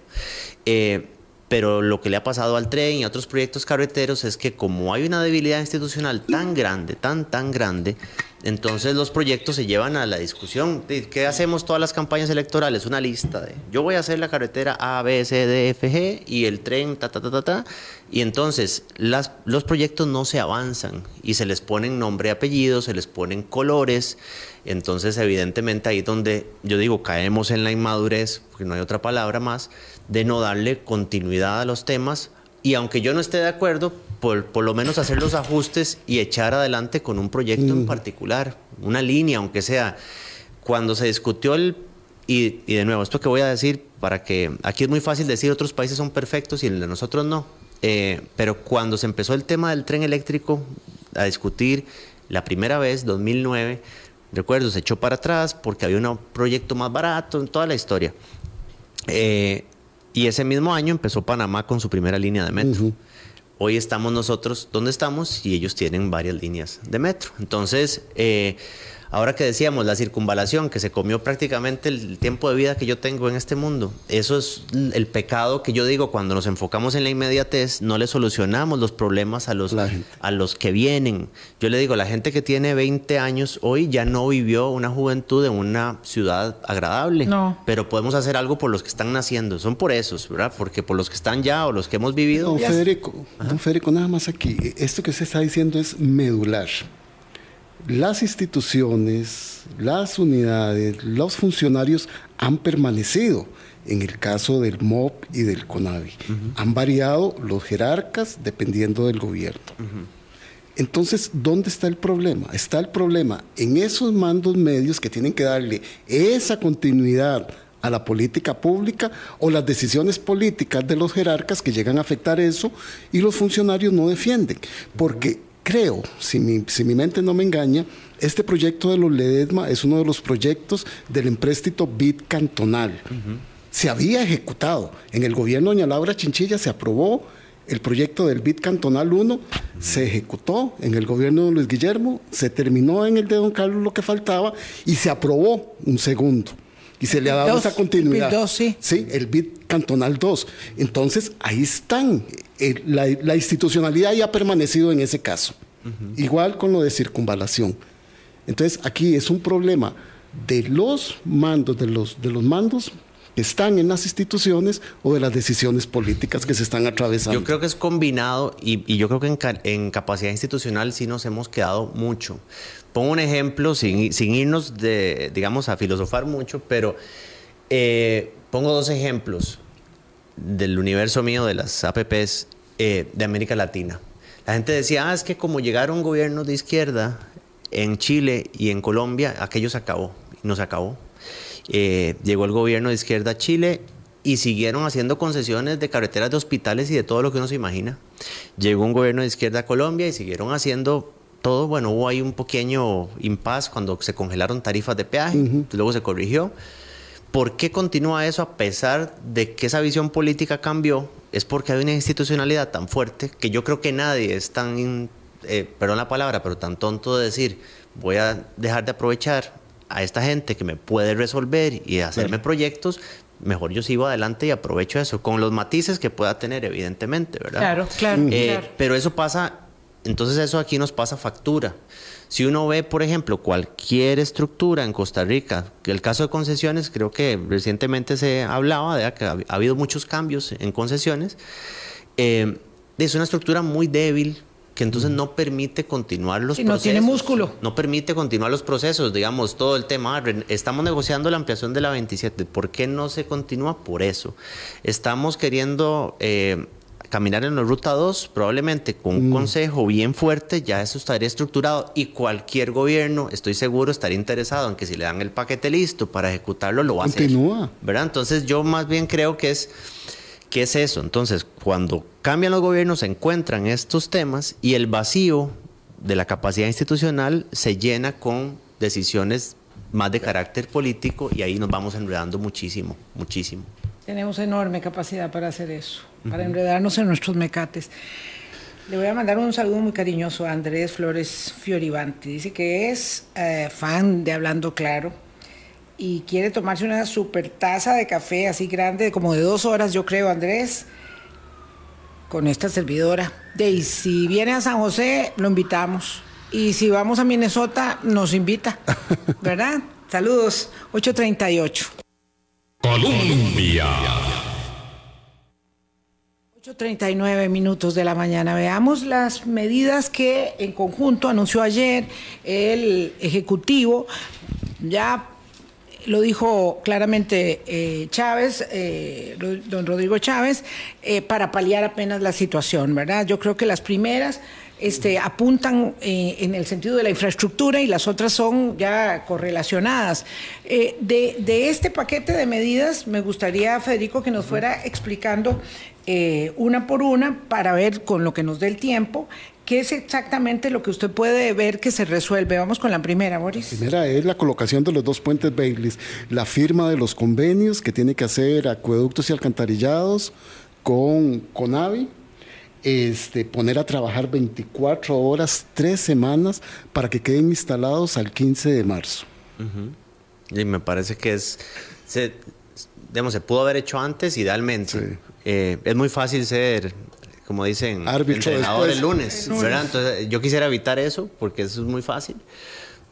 Eh, pero lo que le ha pasado al tren y a otros proyectos carreteros es que como hay una debilidad institucional tan grande, tan, tan grande, entonces los proyectos se llevan a la discusión. ¿Qué hacemos todas las campañas electorales? Una lista de, yo voy a hacer la carretera A, B, C, D, F, G y el tren, ta, ta, ta, ta, ta. Y entonces los proyectos no se avanzan y se les ponen nombre apellido, se les ponen colores. Entonces evidentemente ahí es donde yo digo, caemos en la inmadurez, porque no hay otra palabra más, de no darle continuidad a los temas. Y aunque yo no esté de acuerdo, por, lo menos hacer los ajustes y echar adelante con un proyecto en particular, una línea, aunque sea. Cuando se discutió el... Y, de nuevo, esto que voy a decir, para que aquí es muy fácil decir otros países son perfectos y el de nosotros no, eh, pero cuando se empezó el tema del tren eléctrico a discutir la primera vez, 2009, recuerdo, se echó para atrás porque había un proyecto más barato en toda la historia. Eh, y ese mismo año empezó Panamá con su primera línea de metro. Hoy estamos nosotros donde estamos y ellos tienen varias líneas de metro. Entonces, eh, Ahora que decíamos la circunvalación, que se comió prácticamente el tiempo de vida que yo tengo en este mundo, eso es el pecado que yo digo, cuando nos enfocamos en la inmediatez, no le solucionamos los problemas a los, a los que vienen. Yo le digo, la gente que tiene 20 años hoy ya no vivió una juventud en una ciudad agradable, no. pero podemos hacer algo por los que están naciendo, son por esos, ¿verdad? Porque por los que están ya o los que hemos vivido. Don Federico, don Federico, nada más aquí, esto que se está diciendo es medular las instituciones, las unidades, los funcionarios han permanecido. En el caso del MOP y del CONAVI, han variado los jerarcas dependiendo del gobierno. Entonces, ¿dónde está el problema? Está el problema en esos mandos medios que tienen que darle esa continuidad a la política pública o las decisiones políticas de los jerarcas que llegan a afectar eso y los funcionarios no defienden. Porque creo, si mi, si mi mente no me engaña, este proyecto de los Ledesma es uno de los proyectos del empréstito BID cantonal. Se había ejecutado. En el gobierno de doña Laura Chinchilla se aprobó el proyecto del BID cantonal 1, se ejecutó en el gobierno de Luis Guillermo, se terminó en el de don Carlos lo que faltaba y se aprobó un segundo. Y se le ha dado esa continuidad. El BID sí. sí, el BID cantonal 2. Entonces, ahí están la, institucionalidad ya ha permanecido en ese caso. Igual con lo de circunvalación. Entonces, aquí es un problema de los mandos, de los, de los mandos están en las instituciones o de las decisiones políticas que se están atravesando. Yo creo que es combinado y, yo creo que en, capacidad institucional sí nos hemos quedado mucho. Pongo un ejemplo sin, sin irnos, de, digamos, a filosofar mucho, pero eh, pongo dos ejemplos del universo mío de las APPs eh, de América Latina. La gente decía, ah, es que como llegaron gobiernos de izquierda en Chile y en Colombia, aquello se acabó. No se acabó. Eh, llegó el gobierno de izquierda a Chile y siguieron haciendo concesiones de carreteras de hospitales y de todo lo que uno se imagina. Llegó un gobierno de izquierda a Colombia y siguieron haciendo todo. Bueno, hubo ahí un pequeño impas cuando se congelaron tarifas de peaje, luego se corrigió. ¿Por qué continúa eso a pesar de que esa visión política cambió? Es porque hay una institucionalidad tan fuerte que yo creo que nadie es tan eh, perdón la palabra, pero tan tonto de decir, voy a dejar de aprovechar a esta gente que me puede resolver y hacerme proyectos, mejor yo sigo adelante y aprovecho eso, con los matices que pueda tener, evidentemente, ¿verdad? Claro, claro, Eh, claro. Pero eso pasa, entonces eso aquí nos pasa factura. Si uno ve, por ejemplo, cualquier estructura en Costa Rica, que el caso de concesiones, creo que recientemente se hablaba de que ha, ha habido muchos cambios en concesiones, eh, es una estructura muy débil que entonces no permite continuar los Sí, no procesos. tiene músculo. No permite continuar los procesos, digamos, todo el tema. Estamos negociando la ampliación de la 27. ¿Por qué no se continúa? Por eso. Estamos queriendo eh, caminar en la ruta 2, probablemente con un consejo bien fuerte, ya eso estaría estructurado y cualquier gobierno, estoy seguro, estaría interesado en que si le dan el paquete listo para ejecutarlo, lo va a hacer. Continúa. ¿verdad? Entonces yo más bien creo que es, que es eso. Entonces, cuando cambian los gobiernos, se encuentran estos temas y el vacío de la capacidad institucional se llena con decisiones más de carácter político y ahí nos vamos enredando muchísimo, muchísimo. Tenemos enorme capacidad para hacer eso, para enredarnos en nuestros mecates. Le voy a mandar un saludo muy cariñoso a Andrés Flores Fiorivanti. Dice que es eh, fan de Hablando Claro y quiere tomarse una super taza de café así grande, como de dos horas, yo creo, Andrés, con esta servidora. De, y si viene a San José, lo invitamos. Y si vamos a Minnesota, nos invita, ¿verdad? Saludos, 838. Colombia. 8.39 minutos de la mañana. Veamos las medidas que en conjunto anunció ayer el Ejecutivo. Ya lo dijo claramente eh, Chávez, eh, don Rodrigo Chávez, eh, para paliar apenas la situación, ¿verdad? Yo creo que las primeras este, apuntan eh, en el sentido de la infraestructura y las otras son ya correlacionadas. De, de este paquete de medidas, me gustaría, Federico, que nos fuera explicando una por una para ver con lo que nos dé el tiempo qué es exactamente lo que usted puede ver que se resuelve. Vamos con la primera, Boris. Primera es la colocación de los dos puentes Baileys, la firma de los convenios que tiene que hacer acueductos y alcantarillados con Conavi, este, poner a trabajar 24 horas, tres semanas para que queden instalados al 15 de marzo. Y me parece que es, se, digamos, se pudo haber hecho antes idealmente. Sí. Eh, es muy fácil ser, como dicen, Árbitro entrenador el después. lunes, ¿verdad? Entonces, yo quisiera evitar eso porque eso es muy fácil.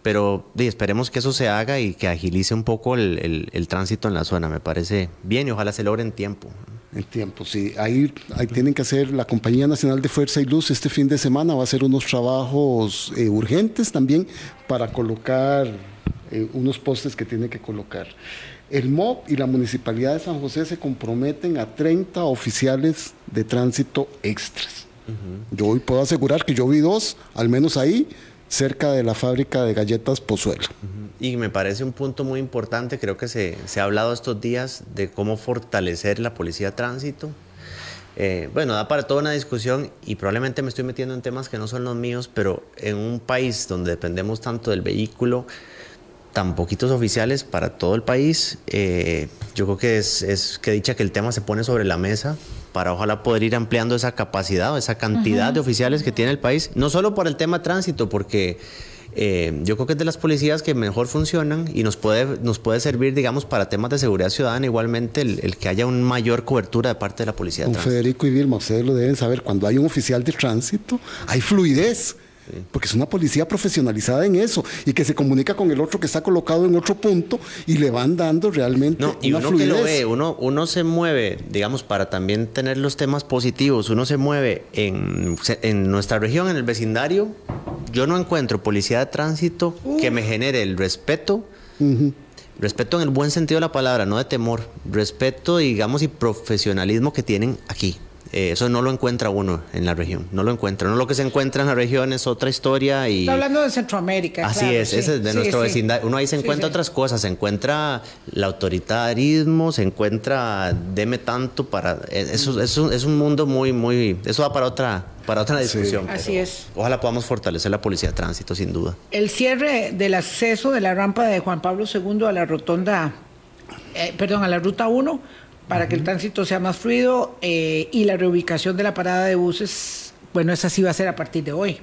Pero di, esperemos que eso se haga y que agilice un poco el, el- el tránsito en la zona. Me parece bien y ojalá se logre en tiempo. En tiempo, sí. Ahí, ahí tienen que hacer la Compañía Nacional de Fuerza y Luz este fin de semana. Va a hacer unos trabajos eh, urgentes también para colocar eh, unos postes que tiene que colocar. El MOB y la Municipalidad de San José se comprometen a 30 oficiales de tránsito extras. Yo hoy puedo asegurar que yo vi dos, al menos ahí, cerca de la fábrica de galletas Pozuelo. Y me parece un punto muy importante, creo que se, se ha hablado estos días de cómo fortalecer la policía de tránsito. Eh, bueno, da para toda una discusión y probablemente me estoy metiendo en temas que no son los míos, pero en un país donde dependemos tanto del vehículo, tan poquitos oficiales para todo el país, eh, yo creo que es, es que dicha que el tema se pone sobre la mesa para ojalá poder ir ampliando esa capacidad o esa cantidad de oficiales que tiene el país, no solo por el tema tránsito, porque eh, yo creo que es de las policías que mejor funcionan y nos puede, nos puede servir, digamos, para temas de seguridad ciudadana, igualmente el, el que haya una mayor cobertura de parte de la policía. de. Federico y Vilma, ustedes lo deben saber, cuando hay un oficial de tránsito, hay fluidez. Porque es una policía profesionalizada en eso y que se comunica con el otro que está colocado en otro punto y le van dando realmente No, y una uno que fluidez. lo ve, uno, uno se mueve, digamos, para también tener los temas positivos, uno se mueve en, en nuestra región, en el vecindario, yo no encuentro policía de tránsito que me genere el respeto, respeto en el buen sentido de la palabra, no de temor, respeto, digamos, y profesionalismo que tienen aquí. Eh, eso no lo encuentra uno en la región, no lo encuentra. No lo que se encuentra en la región es otra historia y... Está hablando de Centroamérica. Así claro, es, sí, ese es de sí, nuestro sí. vecindario. Uno ahí se encuentra sí. otras cosas, se encuentra el autoritarismo, se encuentra deme tanto para eh, eso es un, es un mundo muy muy eso va para otra para otra discusión. Así es. Ojalá podamos fortalecer la policía de tránsito sin duda. El cierre del acceso de la rampa de Juan Pablo II a la rotonda, eh, perdón, a la ruta 1, para que el tránsito sea más fluido, eh, y la reubicación de la parada de buses bueno, esa sí va a ser a partir de hoy.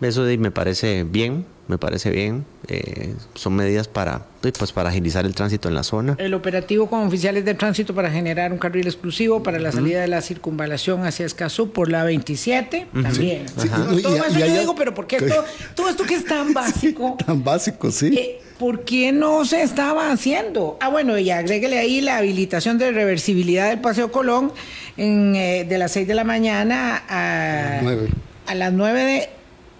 Eso me parece bien, me parece bien. Eh, son medidas para, pues, para agilizar el tránsito en la zona. El operativo con oficiales de tránsito para generar un carril exclusivo para la salida de la circunvalación hacia Escazú por la 27, también. Sí, Todo y- eso y yo allá- digo, pero ¿por qué todo, todo esto que es tan básico? Tan básico, sí. Eh, ¿Por qué no se estaba haciendo? Ah, bueno, y agréguele ahí la habilitación de reversibilidad del Paseo Colón en, eh, de las 6 de la mañana a, a las 9 de,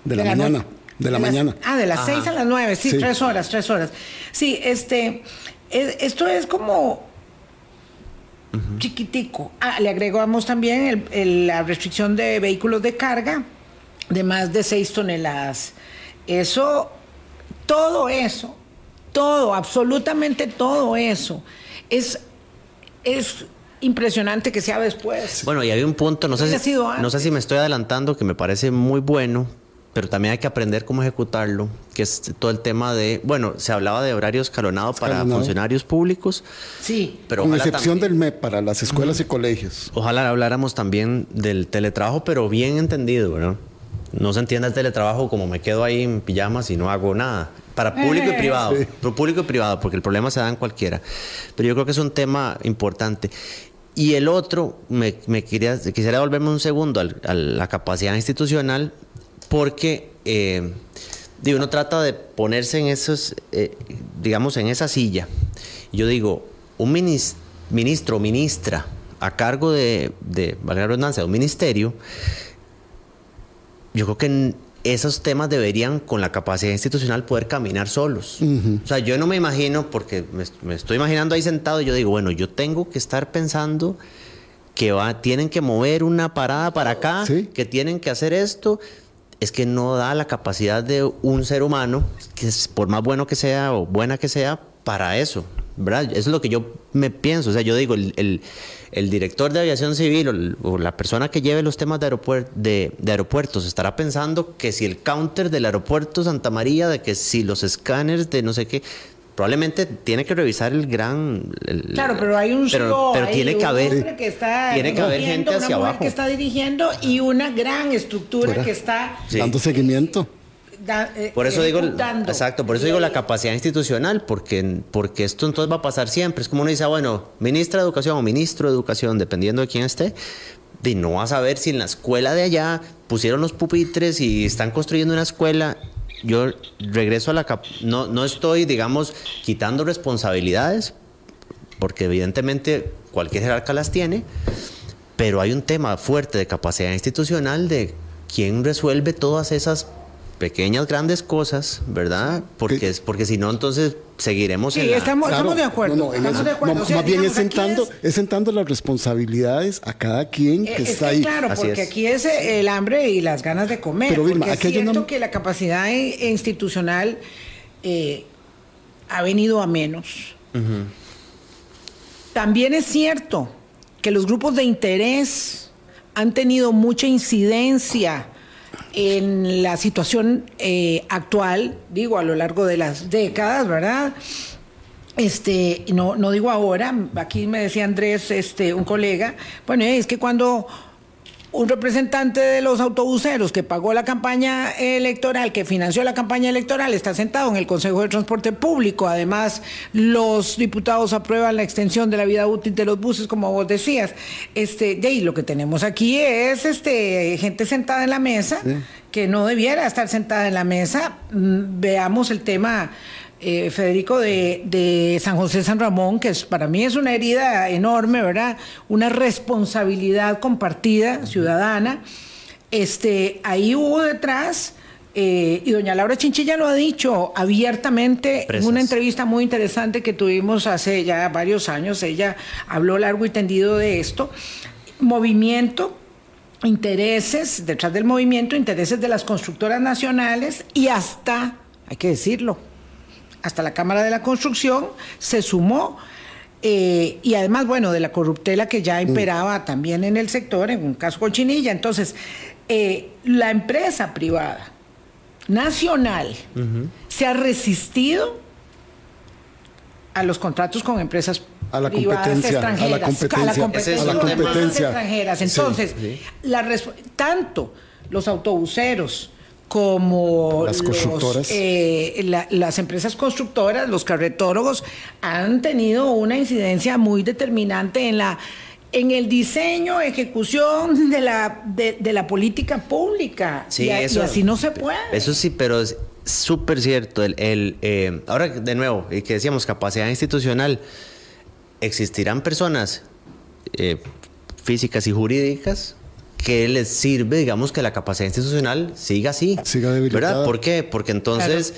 De la mañana, no- de la las- mañana. ah, de las 6 a las 9, sí, Sí. tres horas, tres horas. Sí, este, es- esto es como chiquitico. Ah, le agregamos también el- el- la restricción de vehículos de carga de más de 6 toneladas. Eso, todo eso, todo, absolutamente todo eso, es, es impresionante que sea después. Bueno, y había un punto, no sé, si, no sé si me estoy adelantando, que me parece muy bueno, pero también hay que aprender cómo ejecutarlo, que es todo el tema de, bueno, se hablaba de horario escalonado, para Escalonado. funcionarios públicos, Sí, pero Con ojalá excepción también- del MEP para las escuelas y colegios. Ojalá habláramos también del teletrabajo, pero bien entendido, ¿verdad? No se entienda el teletrabajo como me quedo ahí en pijamas y no hago nada. Para público y privado. Sí. Para público y privado, porque el problema se da en cualquiera. Pero yo creo que es un tema importante. Y el otro, me, me quería, quisiera volverme un segundo al- a la capacidad institucional, porque eh, digo, uno trata de ponerse en esos, eh, digamos, en esa silla. Yo digo, un minis- ministro o ministra a cargo de, de, de un ministerio, yo creo que esos temas deberían, con la capacidad institucional, poder caminar solos. O sea, yo no me imagino, porque me, me estoy imaginando ahí sentado y yo digo, bueno, yo tengo que estar pensando que va, tienen que mover una parada para acá, Sí. que tienen que hacer esto. Es que no da la capacidad de un ser humano, que es, por más bueno que sea o buena que sea, para eso. ¿verdad? Eso es lo que yo me pienso. O sea, yo digo, el, el- director de aviación civil o, o la persona que lleve los temas de, aeropuer- de aeropuertos estará pensando que si el counter del aeropuerto Santa María, de que si los escáneres de no sé qué, probablemente tiene que revisar el gran... el- Claro, pero hay un pero, solo pero tiene que haber hombre que está tiene que haber gente hacia una mujer abajo que está dirigiendo y una gran estructura Fuera. que está Sí. Dando seguimiento. da- eh, Por eso digo, exacto, por eso digo la capacidad institucional, porque, porque esto entonces va a pasar siempre. Es como uno dice, ah, bueno, ministra de Educación o ministro de Educación, dependiendo de quién esté, y no vas a ver si en la escuela de allá pusieron los pupitres y están construyendo una escuela. Yo regreso a la... No, no estoy, digamos, quitando responsabilidades, porque evidentemente cualquier jerarca las tiene, pero hay un tema fuerte de capacidad institucional de quién resuelve todas esas pequeñas, grandes cosas, ¿verdad? Porque, es, porque si no, entonces seguiremos en Sí, la- estamos, Claro, estamos de acuerdo. no, no, en estamos eso- de acuerdo. no, O sea, más bien es sentando, es- es sentando las responsabilidades a cada quien Eh, que es está ahí. Claro, Así porque es. aquí es eh, el hambre y las ganas de comer. Pero, Vilma, porque aquí es una- cierto que la capacidad institucional eh, ha venido a menos. También es cierto que los grupos de interés han tenido mucha incidencia en la situación eh, actual, digo, a lo largo de las décadas, ¿verdad? Este, no, no digo ahora, aquí me decía Andrés, este, un colega, bueno, es que cuando un representante de los autobuseros que pagó la campaña electoral, que financió la campaña electoral, está sentado en el Consejo de Transporte Público. Además, los diputados aprueban la extensión de la vida útil de los buses, como vos decías. Este, ahí lo que tenemos aquí es este, gente sentada en la mesa, que no debiera estar sentada en la mesa. Mm, Veamos el tema eh, Federico, de, de San José San Ramón, que es, para mí es una herida enorme, ¿verdad? Una responsabilidad compartida, ciudadana. Este, ahí hubo detrás, eh, y doña Laura Chinchilla lo ha dicho abiertamente Presas. en una entrevista muy interesante que tuvimos hace ya varios años, ella habló largo y tendido de esto. Movimiento intereses, detrás del movimiento, intereses de las constructoras nacionales y hasta, hay que decirlo, hasta la Cámara de la Construcción se sumó. eh, y además, bueno, de la corruptela que ya imperaba también en el sector, en un caso Cochinilla. Entonces, eh, la empresa privada nacional se ha resistido a los contratos con empresas A la privadas competencia, a la extranjeras, competencia, a la competencia, a la competencia. extranjeras. Sí, Entonces, la tanto los autobuseros, como las constructoras. Eh, las empresas constructoras, los carretórogos, han tenido una incidencia muy determinante en la en el diseño, ejecución de la, de, la política pública. Sí, y, eso, así no se puede. Eso sí, pero es súper cierto. El, el eh, ahora, de nuevo, y que decíamos, capacidad institucional, existirán personas eh, físicas y jurídicas que les sirve, digamos, que la capacidad institucional siga así. Siga debilitada. ¿Verdad? ¿Por qué? Porque entonces,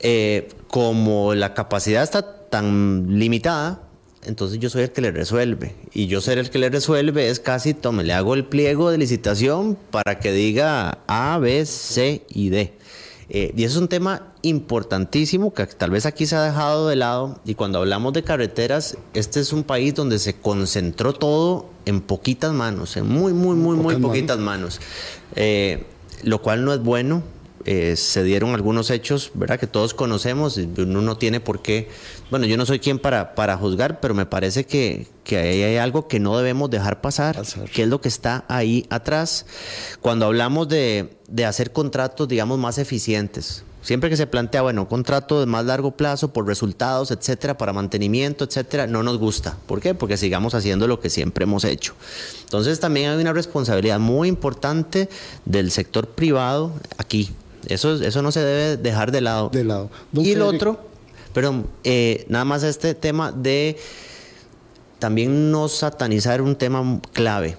eh, como la capacidad está tan limitada, entonces yo soy el que le resuelve. Y yo ser el que le resuelve es casi, tome, le hago el pliego de licitación para que diga A, B, C y D. Eh, y eso es un tema importantísimo que tal vez aquí se ha dejado de lado. Y cuando hablamos de carreteras, este es un país donde se concentró todo en poquitas manos, en muy, muy, muy, muy poquitas manos. Eh, lo cual no es bueno eh, se dieron algunos hechos, ¿verdad? Que todos conocemos, uno no tiene por qué, bueno, yo no soy quien para, para juzgar, pero me parece que, que ahí hay algo que no debemos dejar pasar, que es lo que está ahí atrás. Cuando hablamos de, de hacer contratos, digamos, más eficientes, Siempre que se plantea, bueno, un contrato de más largo plazo por resultados, etcétera, para mantenimiento, etcétera, no nos gusta. ¿Por qué? Porque sigamos haciendo lo que siempre hemos hecho. Entonces también hay una responsabilidad muy importante del sector privado aquí, eso, eso no se debe dejar de lado. De lado. y el otro, perdón, eh, nada más este tema de también no satanizar un tema clave.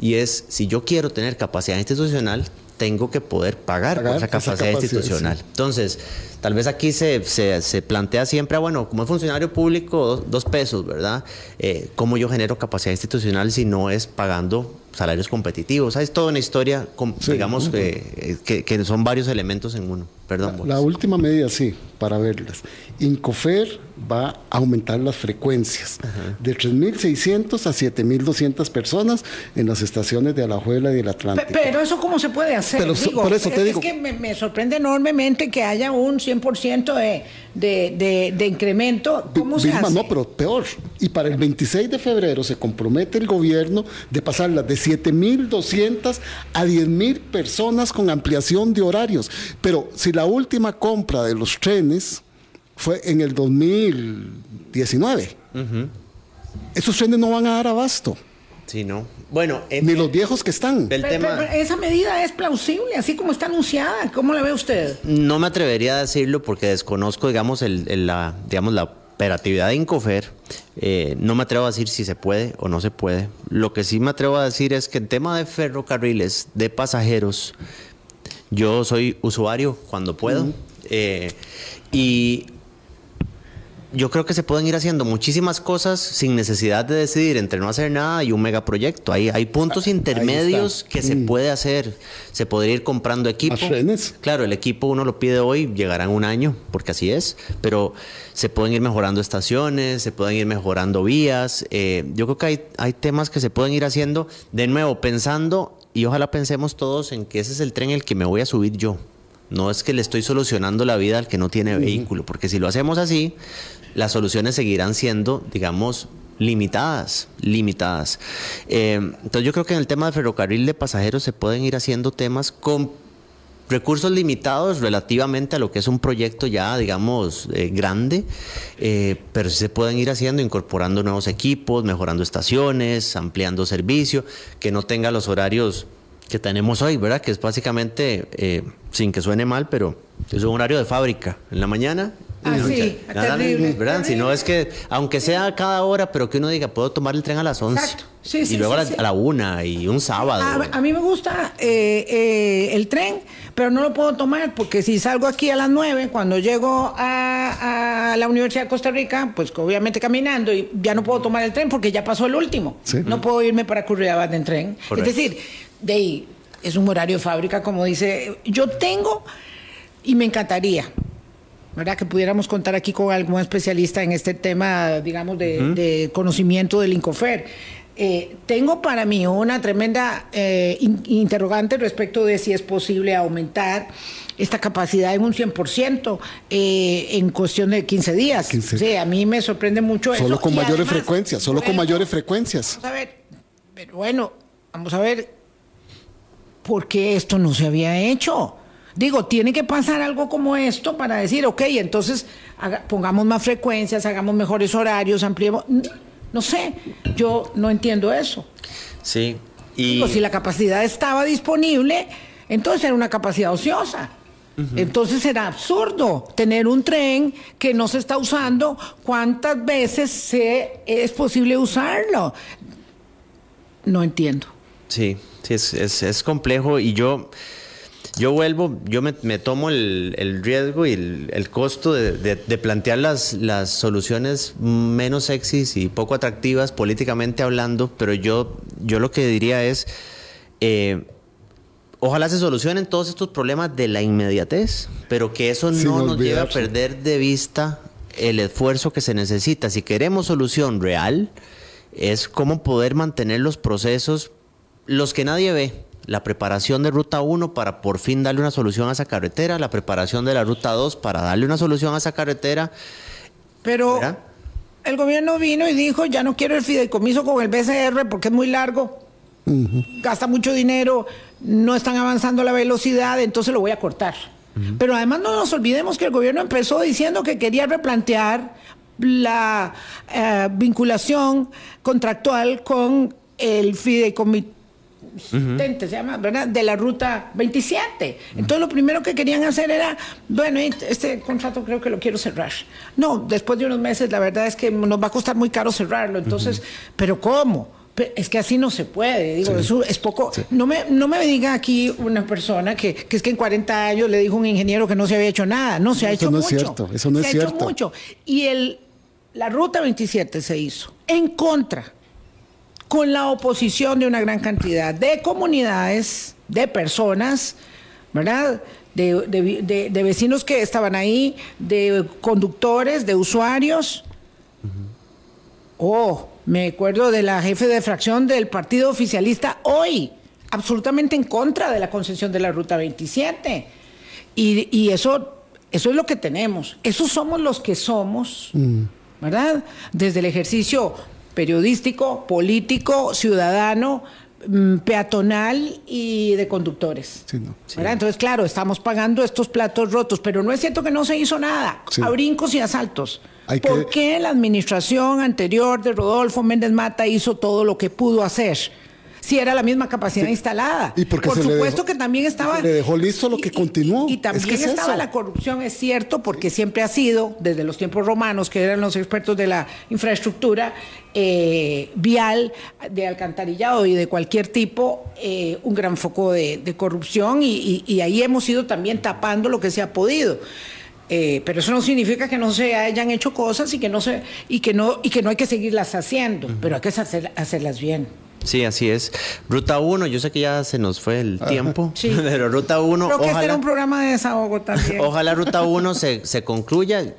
Y es, si yo quiero tener capacidad institucional, tengo que poder pagar, por esa capacidad, institucional. Entonces, tal vez aquí se, se, plantea siempre, ah, bueno, como es funcionario público, dos, pesos, ¿verdad? Eh, ¿Cómo yo genero capacidad institucional si no es pagando salarios competitivos. Es toda una historia, digamos, que, que, son varios elementos en uno. Perdón. La, última medida, sí, para verlas. Incofer va a aumentar las frecuencias de 3.600 a 7.200 personas en las estaciones de Alajuela y del Atlántico. Pero eso cómo se puede hacer? Pero, por eso te es digo. que me, sorprende enormemente que haya un 100% de, de, de, incremento. ¿Cómo se hace? No, pero peor. Y para el 26 de febrero se compromete el gobierno de pasarlas de 7.200 a 10.000 personas con ampliación de horarios. Pero si la última compra de los trenes fue en el 2019, esos trenes no van a dar abasto. Sí, no. Bueno, ni los viejos que están. esa medida es plausible, así como está anunciada. ¿Cómo la ve usted? No me atrevería a decirlo porque desconozco, digamos, el, la, digamos, la operatividad de Incofer, eh, no me atrevo a decir si se puede o no se puede. Lo que sí me atrevo a decir es que en tema de ferrocarriles, de pasajeros, yo soy usuario cuando puedo. Eh, y yo creo que se pueden ir haciendo muchísimas cosas sin necesidad de decidir entre no hacer nada y un megaproyecto. Hay, hay puntos intermedios que se mm. puede hacer. Se podría ir comprando equipo. Claro, el equipo uno lo pide hoy, llegará en un año, porque así es, pero se pueden ir mejorando estaciones, se pueden ir mejorando vías. Eh, yo creo que hay, hay temas que se pueden ir haciendo de nuevo, pensando, y ojalá pensemos todos en que ese es el tren el que me voy a subir yo. No es que le estoy solucionando la vida al que no tiene vehículo, porque si lo hacemos así, las soluciones seguirán siendo, digamos, limitadas, limitadas. Eh, entonces yo creo que en el tema de ferrocarril de pasajeros se pueden ir haciendo temas con recursos limitados relativamente a lo que es un proyecto ya, digamos, eh, grande, eh, pero se pueden ir haciendo, incorporando nuevos equipos, mejorando estaciones, ampliando servicio, que no tenga los horarios que tenemos hoy, ¿verdad? Que es básicamente, sin que suene mal, pero es un horario de fábrica, en la mañana Ah, sí, terrible, ¿verdad? Es que, aunque sea cada hora, pero que uno diga, puedo tomar el tren a las 11. Exacto. Sí, sí, y luego a, la, una y un sábado. A, mí me gusta eh, eh, el tren, pero no lo puedo tomar porque si salgo aquí a las 9, cuando llego a, la Universidad de Costa Rica, pues obviamente caminando y ya no puedo tomar el tren porque ya pasó el último. No puedo irme para Curriabat en tren. Es decir, de ahí es un horario de fábrica, como dice. Yo tengo y me encantaría ¿verdad? Que pudiéramos contar aquí con algún especialista en este tema, digamos, de, conocimiento del Incofer. Eh, tengo para mí una tremenda eh, interrogante respecto de si es posible aumentar esta capacidad en un 100% eh, en cuestión de 15 días. Sí, a mí me sorprende mucho solo Con mayores frecuencias, solo con mayores frecuencias. Vamos a ver, pero bueno, vamos a ver ¿por qué esto no se había hecho? Digo, tiene que pasar algo como esto para decir, ok, entonces pongamos más frecuencias, hagamos mejores horarios, ampliemos. No sé, yo no entiendo eso. Sí. Y... si la capacidad estaba disponible, entonces era una capacidad ociosa. Entonces era absurdo tener un tren que no se está usando. ¿Cuántas veces se, es posible usarlo? No entiendo. Sí, sí, es, es complejo y yo yo vuelvo, yo me, tomo el, riesgo y el, costo de, plantear las, las soluciones menos sexys y poco atractivas políticamente hablando, pero yo, yo lo que diría es, eh, ojalá se solucionen todos estos problemas de la inmediatez, pero que eso no nos lleve a perder de vista el esfuerzo que se necesita. Si queremos solución real, es cómo poder mantener los procesos, los que nadie ve la preparación de Ruta 1 para por fin darle una solución a esa carretera, la preparación de la Ruta 2 para darle una solución a esa carretera. Pero el gobierno vino y dijo, ya no quiero el fideicomiso con el BCR porque es muy largo, gasta mucho dinero, no están avanzando la velocidad, entonces lo voy a cortar. Pero además no nos olvidemos que el gobierno empezó diciendo que quería replantear la eh, vinculación contractual con el fideicomiso se llama, ¿verdad? De la ruta 27. Entonces lo primero que querían hacer era, bueno, este contrato creo que lo quiero cerrar. No, después de unos meses la verdad es que nos va a costar muy caro cerrarlo. Entonces, ¿pero cómo? Es que así no se puede, digo, eso es poco. No, me, no me diga aquí una persona que, que, es que en 40 años le dijo un ingeniero que no se había hecho nada. No, se ha hecho no mucho. Es cierto, eso no se es cierto. ha hecho mucho. Y el, la ruta 27 se hizo en contra con la oposición de una gran cantidad de comunidades, de personas, ¿verdad? De, vecinos que estaban ahí, de conductores, de usuarios. Oh, me acuerdo de la jefe de fracción del partido oficialista hoy, absolutamente en contra de la concesión de la Ruta 27. Y, eso, eso es lo que tenemos. Esos somos los que somos, mm. ¿verdad? Desde el ejercicio periodístico, político, ciudadano, mm, peatonal y de conductores. Entonces, claro, estamos pagando estos platos rotos, pero no es cierto que no se hizo nada, a brincos y asaltos. ¿Por qué la administración anterior de Rodolfo Méndez Mata hizo todo lo que pudo hacer? Si era la misma capacidad instalada. ¿Y Por supuesto que también estaba... le dejó listo lo que continuó. Y, también estaba la corrupción, es cierto, porque siempre ha sido, desde los tiempos romanos, que eran los expertos de la infraestructura eh, vial, de alcantarillado y de cualquier tipo, eh, un gran foco de, corrupción y, ahí hemos ido también tapando lo que se ha podido. Eh, pero eso no significa que no se hayan hecho cosas y que no se y que no y que no hay que seguirlas haciendo, pero hay que hacerlas bien. Sí, así es. Ruta 1, yo sé que ya se nos fue el tiempo, sí. pero Ruta 1... Creo que ojalá, este un programa de desahogo también. Ojalá Ruta 1 se, se concluya.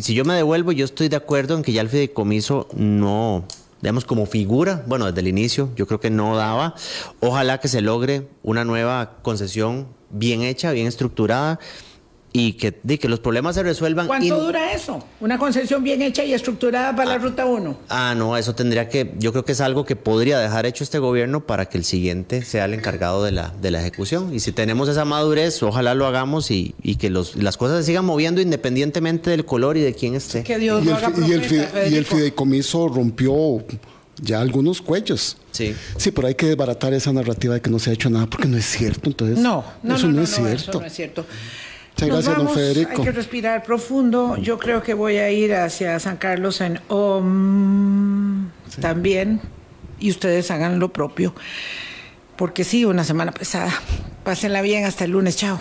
Si yo me devuelvo, yo estoy de acuerdo en que ya el fideicomiso no, digamos, como figura, bueno, desde el inicio yo creo que no daba. Ojalá que se logre una nueva concesión bien hecha, bien estructurada y que, que los problemas se resuelvan. ¿Cuánto dura eso? Una concesión bien hecha y estructurada para la ah, Ruta 1. Ah, no, eso tendría que, yo creo que es algo que podría dejar hecho este gobierno para que el siguiente sea el encargado de la, de la ejecución. Y si tenemos esa madurez, ojalá lo hagamos y, y que los, las cosas se sigan moviendo independientemente del color y de quién esté. Que Dios y, el, y, el y el fideicomiso rompió ya algunos cuellos. Sí. Sí, pero hay que desbaratar esa narrativa de que no se ha hecho nada porque no es cierto. Entonces, no, no, eso no, es cierto. Eso no es cierto. Muchas gracias, don Federico. Hay que respirar profundo. Yo creo que voy a ir hacia San Carlos en OM también. Y ustedes hagan lo propio. Porque sí, una semana pesada. Pásenla bien. Hasta el lunes. Chao.